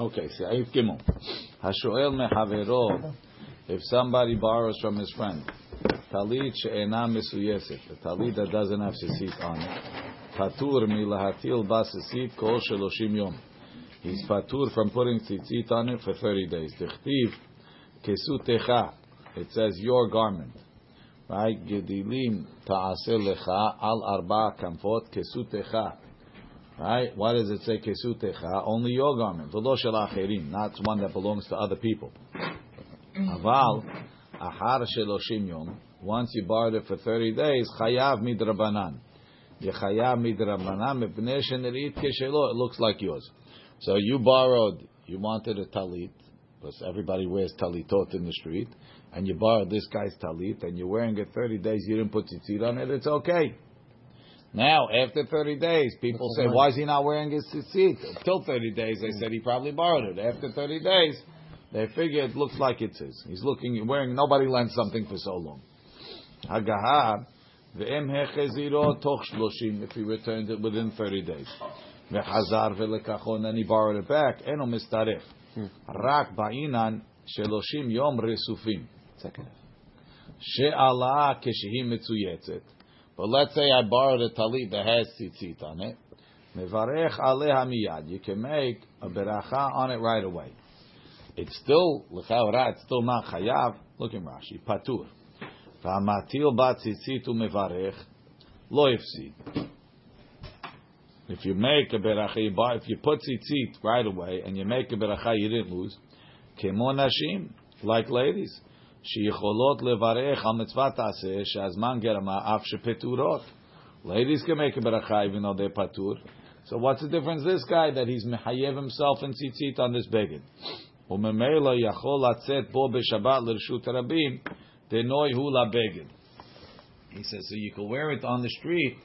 Okay, Sa'if Gimel. Hashoel mehavero. If somebody borrows from his friend, talit she'ena mesuyeset, a talit that doesn't have sisit on it, patur milahatil basisit kol sheloshim yom. He's patur from putting tzitzit on it for 30 days. Tichtiv kesutecha. It says your garment. Right? Gedilim ta'aseh lecha al arba kamfot kesutecha. Right? Why does it say kesutecha? Only your garment. V'lo shel acherim. Not one that belongs to other people. Aval ahar sheloshim yom. Once you borrowed it for 30 days, chayav midrabanan. Yechayav midrabanan mepnei shenerit keshelo. It looks like yours. So you borrowed, you wanted a talit, because everybody wears talitot in the street, and you borrowed this guy's talit, and you're wearing it 30 days, you didn't put tzitzit on it, it's okay. Now, after 30 days, people say, why is he not wearing his tzitzit? Until 30 days, they said he probably borrowed it. After 30 days, they figure it looks like it's his. He's looking, wearing, nobody lends something for so long. Hagaha, ve'em hecheziro toch if he returned it within 30 days. Ve'chazar ve'lekachon, and he borrowed it back. Eno mistaref. Rak ba'inan sheloshim yom resufim. Second. She'ala keshehi mitzuyetzet. But let's say I borrowed a talit that has tzitzit on it. Mevarech aleha miyad. You can make a beracha on it right away. It's still l'chavra. It's still not chayav. Look in Rashi. Patur. V'amatil bat batzitzit umevarech lo ifsid. If you make a beracha, you buy, if you put tzitzit right away and you make a beracha, you didn't lose. Kemo nashim like ladies. שיכולות לברך על מצוות תעשה שהזמן גרמה אף שפטורות. Ladies can make a beracha even though they're patur. So what's the difference? This guy that he's mehayev himself in tzitzit on this beged. וממילא יכול לצאת בו בשבת לרשות הרבים, דנוי הוא לבגד. He says, so you can wear it on the street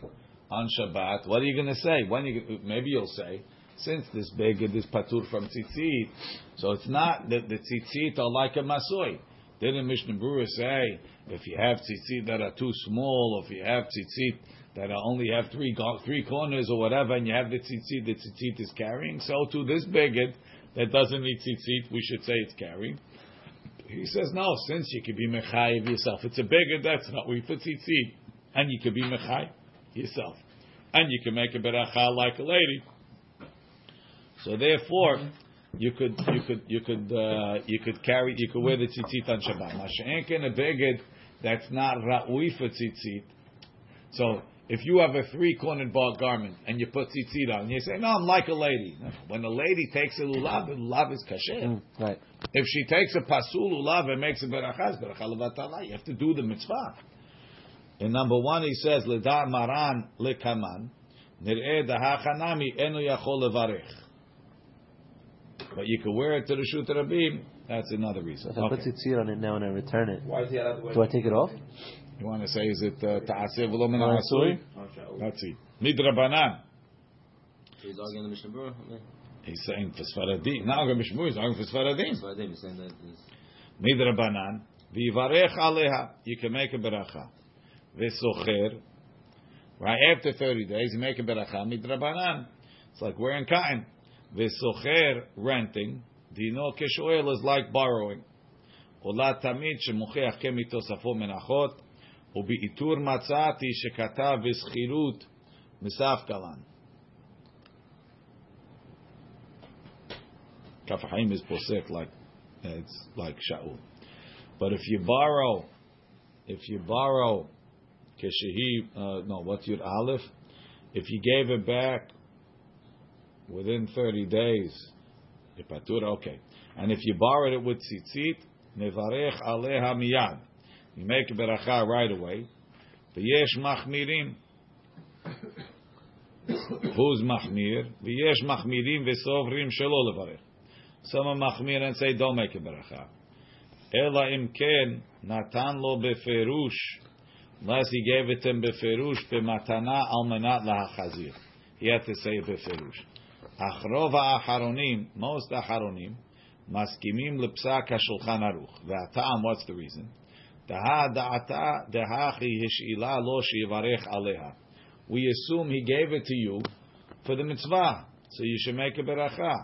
on Shabbat, what are you going to say? When you maybe you'll say, since this beged is patur from tzitzit, so it's not that the tzitzit are like a masoi. Didn't Mishnah Berurah say if you have tzitzit that are too small, or if you have tzitzit that are only have three three corners or whatever, and you have the tzitzit that tzitzit is carrying, so to this beged that doesn't need tzitzit, we should say it's carrying. He says no, since you could be mechayiv yourself, it's a beged that's not we for tzitzit, and you could be mechayiv yourself, and you can make a beracha like a lady. So therefore, you could you could you could uh, you could carry you could wear the tzitzit on Shabbat. Masha'enken a beged that's not ra'ui for tzitzit. So if you have a three cornered bar garment and you put tzitzit on, and you say, "No, I'm like a lady." When a lady takes a lulav, lulav is kasher. Mm, right. If she takes a pasul lulav and makes a beracha, beracha levatala. You have to do the mitzvah. In number one, he says, "Leda maran lekaman nireh dahachanami enu yachol levarech." But you can wear it to the Shut Rabim. That's another reason. If I put tzitzit on it now and I return it, Why is he allowed to wear do I take it off? You want to say, is it ta'aseh v'lo min Uh, ha'asui? Sure. Let's see. Midrabanan. So he's arguing the Mishnah Berurah. Okay. He's saying for Sfaradim. Not going Mishmur, he's arguing for Sfaradim. So I think he's saying that is Midrabanan. V'yivarech aleha. You can make a beracha. V'socher. Right after 30 days, you make a beracha. Midrabanan. It's like wearing cotton. V'socher, renting. Dino keshoel is like borrowing. עולה תמיד שמוכיח כמתוספו מנחות, ובאיתור מצאתי שכתב בשכירות מסף קלן. כף החיים is posek like it's like Shaul. But if you borrow, if you borrow, כשהיא, uh, no, what's your aleph? If you gave it back within 30 days, okay. And if you borrowed it with tzitzit, nevarech aleha miyad. You make a beracha right away. V'yesh machmirim. Who's machmir? V'yesh machmirim v'sovrim shelo levarech. Some are machmir and say don't make a beracha. Ela im ken natan lo beferush. Unless he gave it him beferush b'matana al menat lahachazir. He had to say beferush. Achrov ha'acharonim, most acharonim, מסכימים לפסק השולחן ערוך. והטעם, what's the reason? דהה דעתה דהכי השאילה לו שיברך עליה. We assume he gave it to you for the mitzvah, so you should make a beracha.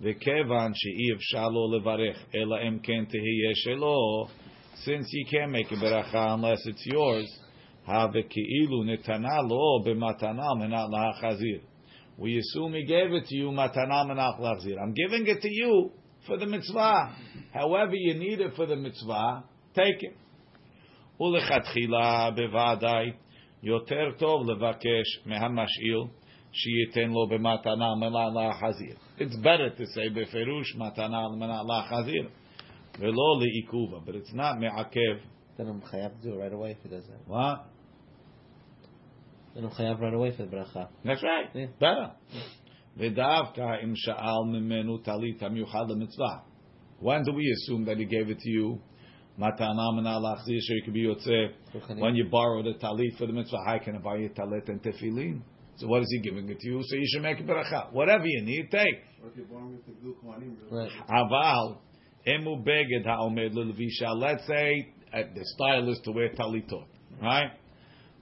וכיוון שאי אפשר לו לברך, אלא אם כן תהיה שלו, since you can't make a beracha unless it's yours, הווה כאילו נתנה לו במתנה מנת להחזיר. We assume he gave it to you מתנה מנת להחזיר. I'm giving it to you for the mitzvah. However you need it for the mitzvah, take it. ולכתחילה בוודאי יותר טוב לבקש מהמשאיל שייתן לו במתנה מנת להחזיר. It's better to say בפירוש מתנה מנת להחזיר ולא לעיכובה, but it's not מעכב. Then I'm chayav to do it right away if he does that. What? chayav right away for the bracha. That's right. Yeah. Better. V'davka im sha'al mimenu talit mitzvah. When do we assume that he gave it to you? When you borrow the talit for the mitzvah, how can I buy you talit and tefillin? So what is he giving it to you? So you should make a bracha. Whatever you need, take. Aval emu beged ha'omed Let's say uh, the style is to wear talitot, right?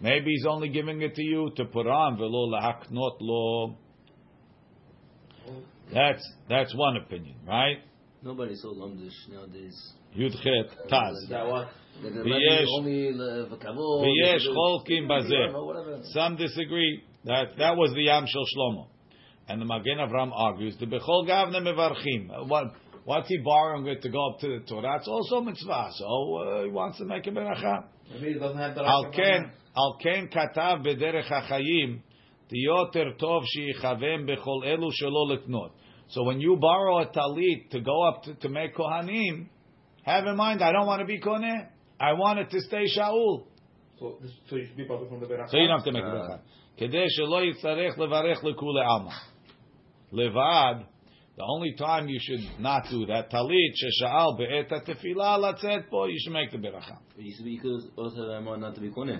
Maybe he's only giving it to you to put on velo lahaknot lo. That's that's one opinion, right? Nobody so lumdish nowadays. Yudchet Taz. V'yesh cholkim bazeh. Some disagree. That that was the Yam Shel Shlomo, and the Magen Avram argues the Bechol Gavne Mevarchim. Uh, what what's he borrowing it to go up to the Torah? It's also mitzvah, so uh, he wants to make a beracha. Maybe he doesn't have beracha. ken, al ken katav bederech hachayim, tiyoter tov sheyichavem bechol elu shelo leknot. So when you borrow a talit to go up to, to make kohanim, have in mind, I don't want to be koneh. I want it to stay shaul. So, this, so you should be part from the beracha. So you don't have to make a Ah. bracha. כדי שלא יצטרך לברך לכולי עלמא. לבד, the only time you should not do that, טלית ששאל בעת התפילה לצאת פה, you should make the ברכה. It used to be because also have more not to be koneh.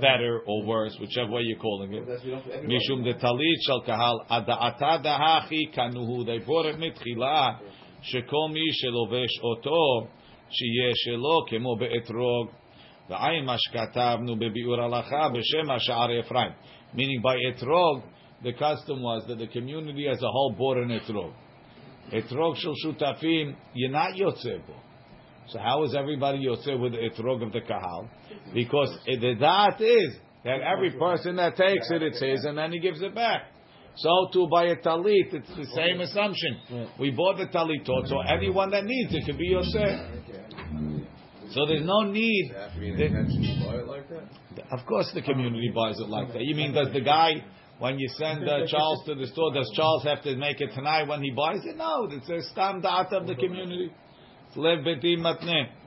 better or worse, whichever way you're calling it? That's belongs to everybody. משום דתלית של קהל, הדעתה דהכי כנוהו, they brought it מתחילה, שכל מי שלובש אותו, שיהיה שלו כמו באתרוג. ועין מה שכתבנו בביאור הלכה בשם השער אפרים. Meaning by אתרוג, the custom was that the community as a whole bought an אתרוג. אתרוג של שותפים, you're not יוצא בו. So how is everybody yotze with the etrog of the kahal? Because the da'at is that every person that takes it, it's his, and then he gives it back. So too by a talit, it's the same assumption. We bought the talitot, so anyone that needs it can be yotze. So there's no need. that- Of course, the community buys it like that. You mean does the guy? When you send uh, Charles to the store, does Charles have to make it tonight when he buys it? No, it's a stam da'at of the community. לב ביתי מתנה.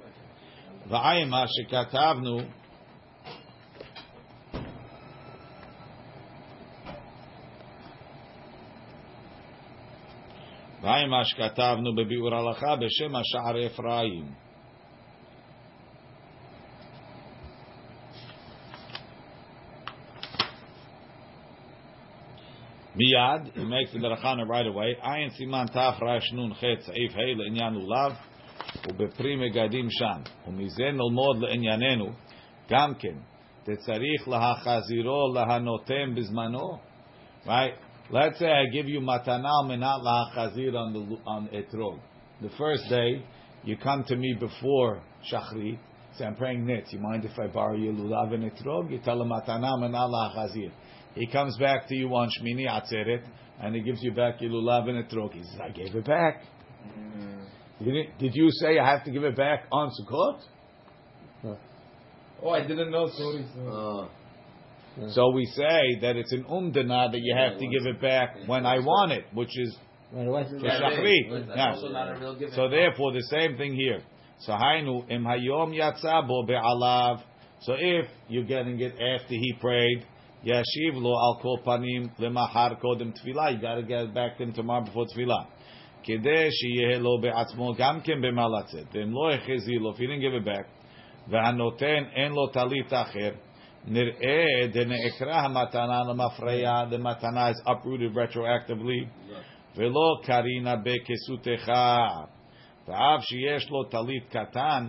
ועין מה שכתבנו ועין מה שכתבנו בביאור הלכה בשם השער אפרים. מיד, he makes the ברכה right away, עין סימן תר"נ ח' סעיף ה' לעניין לולב ובפרי מגדים שם, ומזה נלמוד לענייננו, גם כן, תצריך להחזירו להנותם בזמנו, right? Let's say I give you מתנה על מנת להחזיר on, the, on etrog. The first day, you come to me before shachrit, say I'm praying nitz, you mind if I borrow you lulav and etrog? You tell him מתנה על מנת להחזיר. He comes back to you on Shmini Atzeret, and he gives you back your lulav and etrog. He says, I gave it back. You didn't- Did you say I have to give it back on Sukkot? Oh, I didn't know. Sorry. sorry. Uh, So we say that it's an umdana that you have to give it back when I want it, which is Right away. for shachrit. That's Yeah. also not a real given. So therefore, the same thing here. So hainu im hayom yatzabo be'alav. So if you're getting it after he prayed, yashiv lo al kol panim lemahar kodem tefillah. You got to get it back to him tomorrow before tefillah. כדי שיהיה לו בעצמו גם כן במה לצאת. ואם לא החזיר לו, if he didn't give it back, והנותן אין לו טלית אחר, נראה דנעקרה המתנה למפרע, the מתנה is uprooted retroactively, ולא קרינה בכסותך. ואף שיש לו טלית קטן,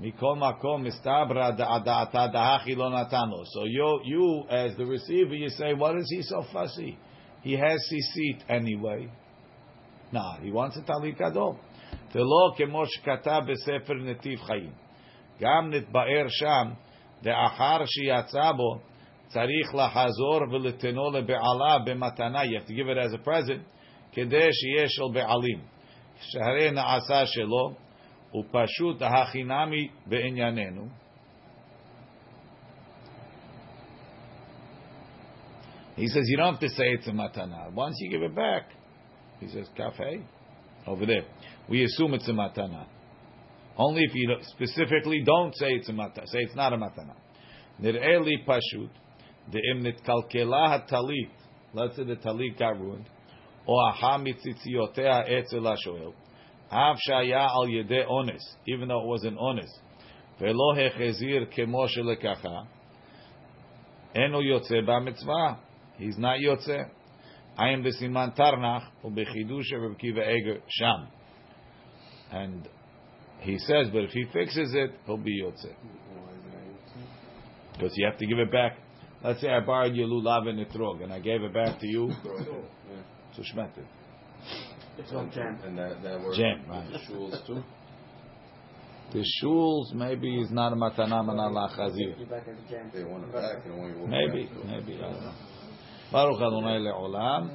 מכל מקום מסתברא דעתה דהכי לא נתן לו. So you, you, as the receiver, you say, what is he so fussy? He has ציצית anyway. Nah, he wants a talit gadol. ולא כמו שכתב בספר נתיב חיים. גם נתבאר שם, לאחר שיצא בו, צריך לחזור ולתנו לבעלה במתנה, you have to give it as a present, כדי שיהיה של בעלים. שהרי נעשה שלו, ופשוט החינמי בענייננו. He says you don't have to say it's a matana. Once you give it back, he says cafe over there. We assume it's a matana. Only if you don't- specifically don't say it's a matana. Say it's not a matana. Nir'e li pashut de'im nitkalkela hatalit. Let's say the talit got ruined. או אחר מציציותיה אצל השואל, אף שהיה על ידי אונס, even though it was an אונס, ולא החזיר כמו שלקחה, אינו יוצא במצווה. He's not יוצא. I am besiman tarnach ubechidush Akiva Eger sham. And he says, but if he fixes it, he'll be yotze. Because you have to give it back. Let's say I borrowed your lulav and etrog, and I gave it back to you. so shmet it. It's all jam. And that, that works. Jam, right. The shuls too. The shuls maybe is not a matanam and Allah chazir. Maybe, maybe I don't know. ברוך אדוני לעולם.